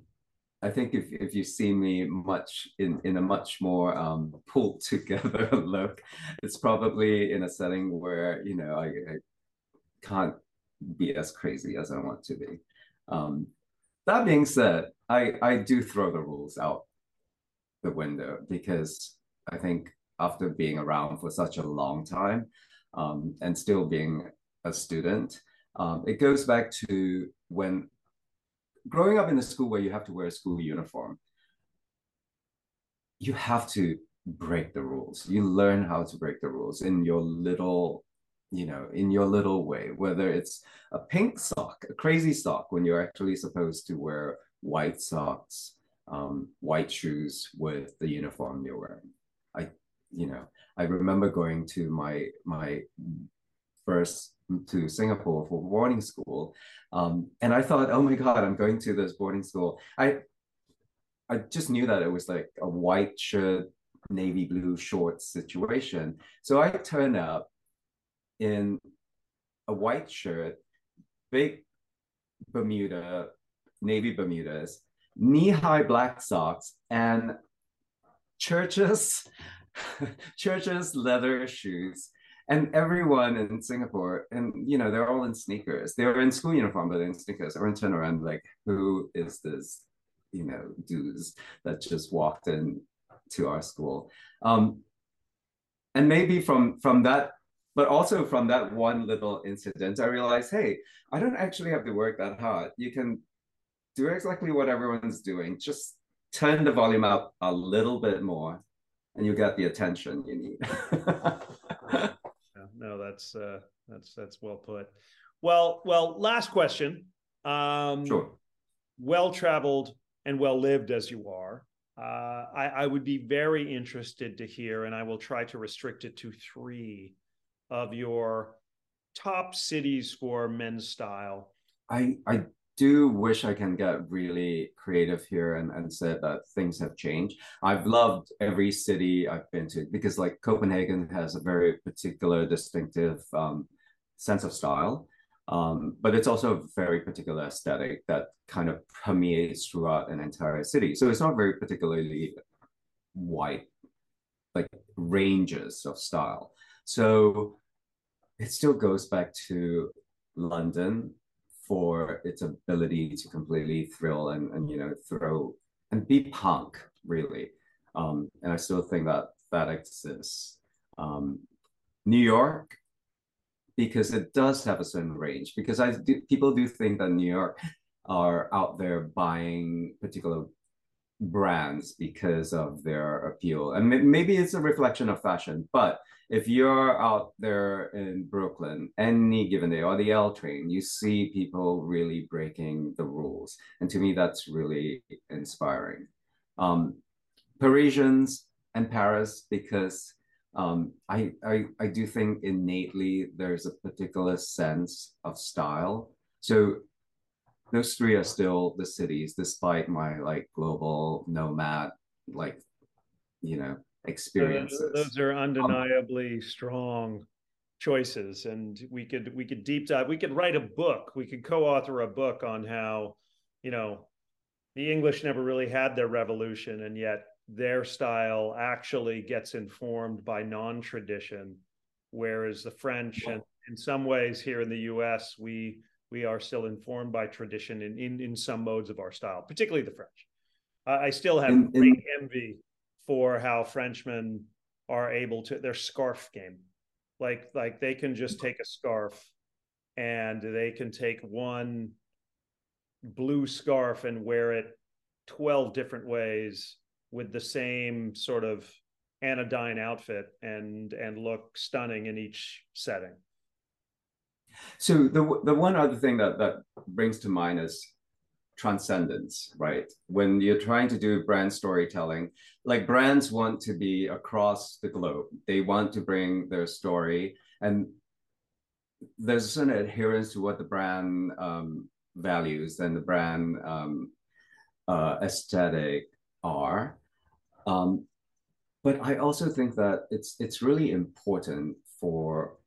I think if, if you see me much in, in a much more um, pulled together look, it's probably in a setting where you know I, I can't be as crazy as I want to be. Um, that being said, I I do throw the rules out the window because I think after being around for such a long time um, and still being a student, um, it goes back to when growing up in a school where you have to wear a school uniform, you have to break the rules. You learn how to break the rules in your little, you know, in your little way, whether it's a pink sock, a crazy sock, when you're actually supposed to wear white socks, um, white shoes with the uniform you're wearing I, you know, I remember going to my my first to Singapore for boarding school, um, and I thought, oh my god, I'm going to this boarding school. I I just knew that it was like a white shirt, navy blue shorts situation. So I turn up in a white shirt, big Bermuda, navy Bermudas, knee-high black socks, and churches, churches leather shoes and everyone in Singapore, and you know, they're all in sneakers. They're in school uniform, but in sneakers. Everyone turn around like, who is this, you know, dudes that just walked in to our school? Um, and maybe from from that, but also from that one little incident, I realized, hey, I don't actually have to work that hard. You can do exactly what everyone's doing. Just turn the volume up a little bit more and you get the attention you need no that's uh that's that's well put. Well well last question. Um sure. well traveled and well lived as you are uh, I, I would be very interested to hear, and I will try to restrict it to three of your top cities for men's style. I I do wish I can get really creative here and, and say that things have changed. I've loved every city I've been to because like Copenhagen has a very particular distinctive um, sense of style. Um, but it's also a very particular aesthetic that kind of permeates throughout an entire city. So it's not very particularly white, like ranges of style. So it still goes back to London for its ability to completely thrill and, and you know throw and be punk really. Um, and i still think that that exists. Um, new york because it does have a certain range because i do, people do think that new york are out there buying particular brands because of their appeal and maybe it's a reflection of fashion but if you're out there in Brooklyn any given day or the L train, you see people really breaking the rules. And to me, that's really inspiring. Um, Parisians and Paris, because um, I, I, I do think innately there's a particular sense of style. So those three are still the cities, despite my like global nomad like you know experiences. Those are undeniably um, strong choices, and we could we could deep dive. We could write a book. We could co-author a book on how you know the English never really had their revolution, and yet their style actually gets informed by non-tradition, whereas the French and in some ways here in the U.S. we we are still informed by tradition in in, in some modes of our style, particularly the French. Uh, I still have great envy for how Frenchmen are able to their scarf game, like like they can just take a scarf and they can take one blue scarf and wear it 12 different ways with the same sort of anodyne outfit and and look stunning in each setting so the the one other thing that that brings to mind is transcendence, right? When you're trying to do brand storytelling, like brands want to be across the globe. They want to bring their story, and there's an adherence to what the brand um, values and the brand um, uh, aesthetic are. Um, but I also think that it's it's really important for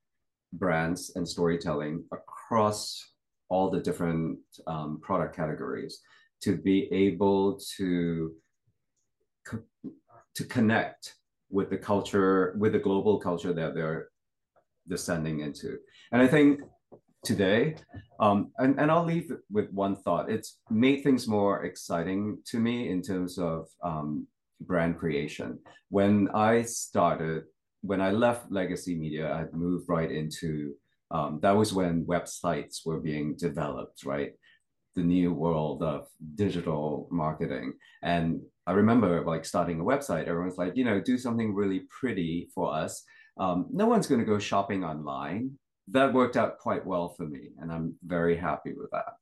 brands and storytelling across all the different um, product categories to be able to co- to connect with the culture with the global culture that they're descending into. And i think today um, and, and i'll leave with one thought. It's made things more exciting to me in terms of um, brand creation. When i started when I left legacy media, I moved right into um, that was when websites were being developed, right? The new world of digital marketing. And I remember like starting a website, everyone's like, you know, do something really pretty for us. Um, no one's going to go shopping online. That worked out quite well for me, and I'm very happy with that.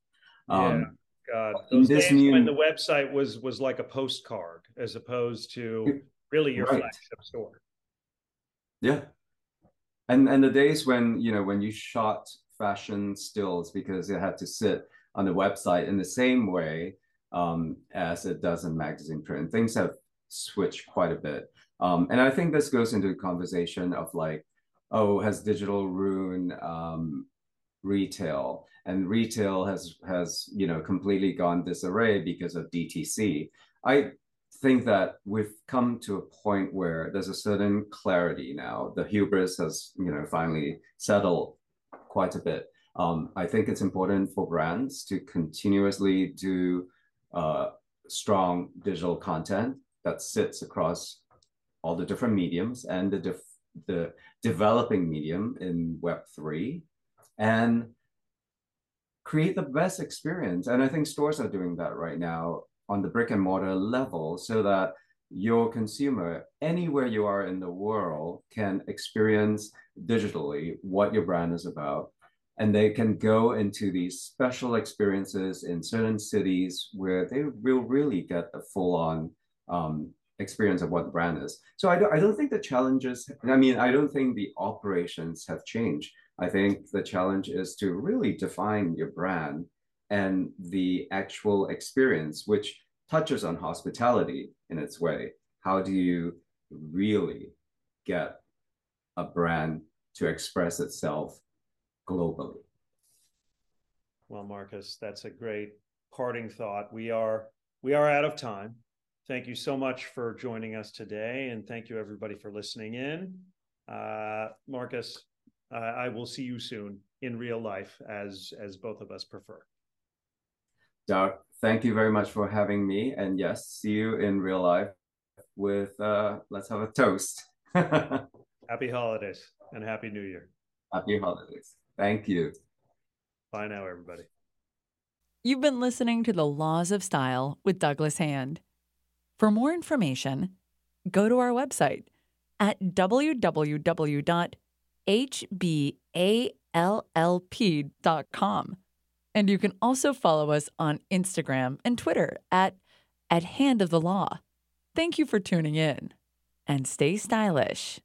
Um, yeah. God, those days new... when the website was was like a postcard as opposed to really your right. flagship store. Yeah. And and the days when, you know, when you shot fashion stills because it had to sit on the website in the same way um, as it does in magazine print, things have switched quite a bit. Um, and I think this goes into the conversation of like, oh, has digital ruined um, retail? And retail has has you know completely gone disarray because of DTC. I think that we've come to a point where there's a certain clarity now. The hubris has, you know, finally settled quite a bit. Um, I think it's important for brands to continuously do uh, strong digital content that sits across all the different mediums and the def- the developing medium in Web three, and create the best experience. And I think stores are doing that right now on the brick and mortar level so that your consumer anywhere you are in the world can experience digitally what your brand is about. And they can go into these special experiences in certain cities where they will really get a full-on um, experience of what the brand is. So I don't, I don't think the challenges i mean i don't think the operations have changed. I think the challenge is to really define your brand and the actual experience, which touches on hospitality in its way. How do you really get a brand to express itself globally? Well, Marcus, that's a great parting thought. We are we are out of time. Thank you so much for joining us today, and thank you everybody for listening in. Uh, Marcus, uh, I will see you soon in real life, as as both of us prefer. Doug, thank you very much for having me. And yes, see you in real life with uh let's have a toast. happy holidays and happy new year. Happy holidays. Thank you. Bye now, everybody. You've been listening to The Laws of Style with Douglas Hand. For more information, go to our website at www.hballp.com. And you can also follow us on Instagram and Twitter at, at Hand of the Law. Thank you for tuning in and stay stylish.